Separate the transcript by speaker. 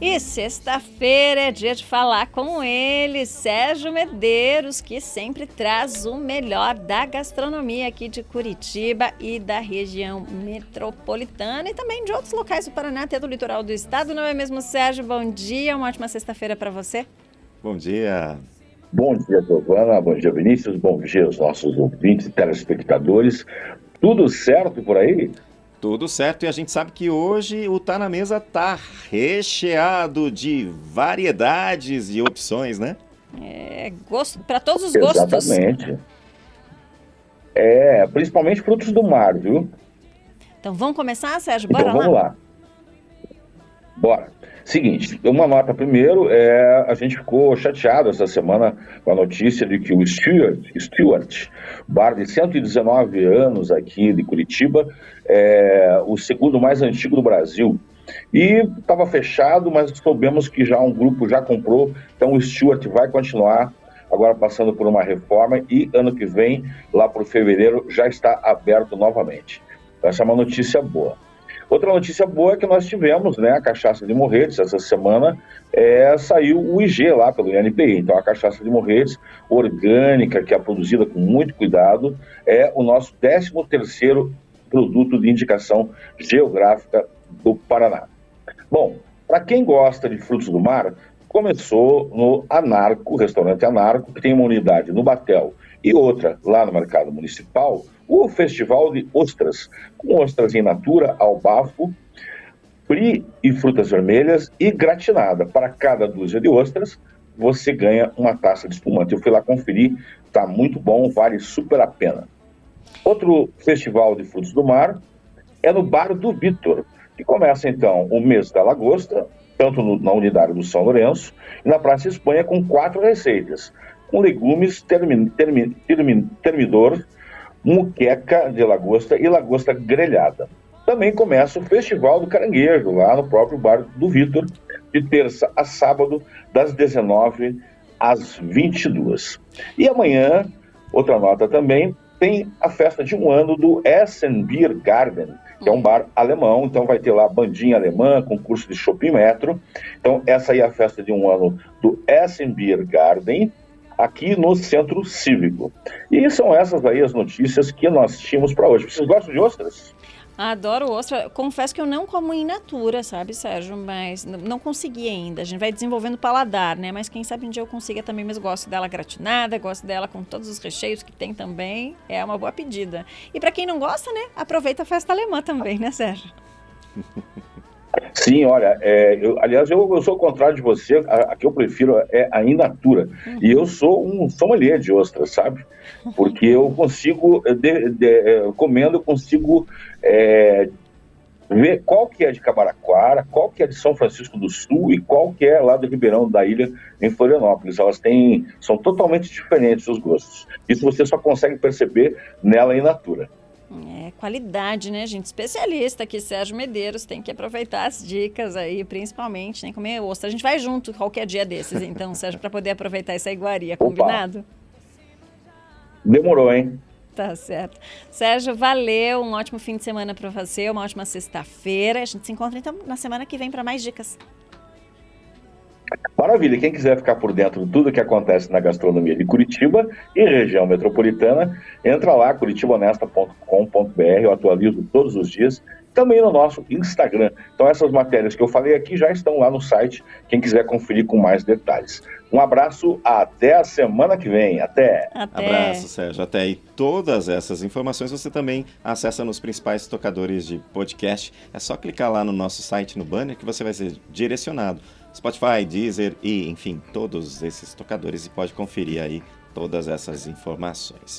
Speaker 1: E sexta-feira é dia de falar com ele, Sérgio Medeiros, que sempre traz o melhor da gastronomia aqui de Curitiba e da região metropolitana e também de outros locais do Paraná, até do litoral do estado. Não é mesmo, Sérgio? Bom dia, uma ótima sexta-feira para você.
Speaker 2: Bom dia.
Speaker 3: Bom dia, Giovana. Bom dia, Vinícius. Bom dia aos nossos ouvintes e telespectadores. Tudo certo por aí?
Speaker 2: Tudo certo, e a gente sabe que hoje o Tá na Mesa tá recheado de variedades e opções, né?
Speaker 1: É, gosto para todos os
Speaker 3: Exatamente.
Speaker 1: gostos.
Speaker 3: Exatamente. É, principalmente frutos do mar, viu?
Speaker 1: Então vamos começar, Sérgio? Bora
Speaker 3: então, vamos lá. Bora. Seguinte, uma nota primeiro, é, a gente ficou chateado essa semana com a notícia de que o Stuart, Stuart bar de 119 anos aqui de Curitiba, é o segundo mais antigo do Brasil, e estava fechado, mas soubemos que já um grupo já comprou, então o Stuart vai continuar agora passando por uma reforma e ano que vem, lá para fevereiro, já está aberto novamente. Essa é uma notícia boa. Outra notícia boa é que nós tivemos, né, a cachaça de Morretes, essa semana é, saiu o IG lá pelo INPI. Então, a cachaça de Morretes, orgânica, que é produzida com muito cuidado, é o nosso 13 terceiro produto de indicação geográfica do Paraná. Bom, para quem gosta de frutos do mar, começou no Anarco, restaurante Anarco, que tem uma unidade no Batel e outra lá no mercado municipal, o Festival de Ostras, com ostras in natura, ao bafo, brie e frutas vermelhas e gratinada. Para cada dúzia de ostras, você ganha uma taça de espumante. Eu fui lá conferir, tá muito bom, vale super a pena. Outro festival de frutos do mar é no Bar do Vitor, que começa então o mês da lagosta, tanto no, na unidade do São Lourenço, e na Praça Espanha com quatro receitas, com legumes termi, termi, termi, termidor, muqueca de lagosta e lagosta grelhada. Também começa o Festival do Caranguejo, lá no próprio bar do Vitor, de terça a sábado, das 19 às 22. E amanhã, outra nota também, tem a festa de um ano do Essen Beer Garden, que é um bar alemão, então vai ter lá bandinha alemã, concurso de shopping metro. Então essa aí é a festa de um ano do Essen Beer Garden, aqui no Centro Cívico. E são essas aí as notícias que nós tínhamos para hoje. Vocês gostam de ostras?
Speaker 1: Adoro ostra. Confesso que eu não como in natura, sabe, Sérgio? Mas não consegui ainda. A gente vai desenvolvendo paladar, né? Mas quem sabe um dia eu consiga também. Mas gosto dela gratinada, gosto dela com todos os recheios que tem também. É uma boa pedida. E para quem não gosta, né? Aproveita a festa alemã também, né, Sérgio?
Speaker 3: Sim, olha, é, eu, aliás, eu, eu, sou o contrário de você, a, a, que eu prefiro é a in natura. Uhum. E eu sou um sommelier de ostras, sabe? Porque eu consigo, de, de, comendo, eu consigo é, ver qual que é de Cabaraquara, qual que é de São Francisco do Sul e qual que é lá do Ribeirão da Ilha, em Florianópolis. Elas têm, são totalmente diferentes os gostos. Isso você só consegue perceber nela in.
Speaker 1: É, qualidade, né, gente? Especialista aqui, Sérgio Medeiros, tem que aproveitar as dicas aí, principalmente, nem comer ostra. A gente vai junto qualquer dia desses, então, Sérgio, para poder aproveitar essa iguaria, combinado? Opa.
Speaker 3: Demorou, hein?
Speaker 1: Tá certo. Sérgio, valeu, um ótimo fim de semana para você, uma ótima sexta-feira. A gente se encontra então na semana que vem para mais dicas.
Speaker 3: Maravilha, quem quiser ficar por dentro de tudo que acontece na gastronomia de Curitiba e região metropolitana, entra lá, curitibahonesta.com.br, eu atualizo todos os dias, também no nosso Instagram. Então essas matérias que eu falei aqui já estão lá no site, quem quiser conferir com mais detalhes. Um abraço, até a semana que vem, até!
Speaker 1: até.
Speaker 2: Abraço, Sérgio, até aí. Todas essas informações você também acessa nos principais tocadores de podcast. É só clicar lá no nosso site, no banner, que você vai ser direcionado Spotify, Deezer e, enfim, todos esses tocadores e pode conferir aí todas essas informações.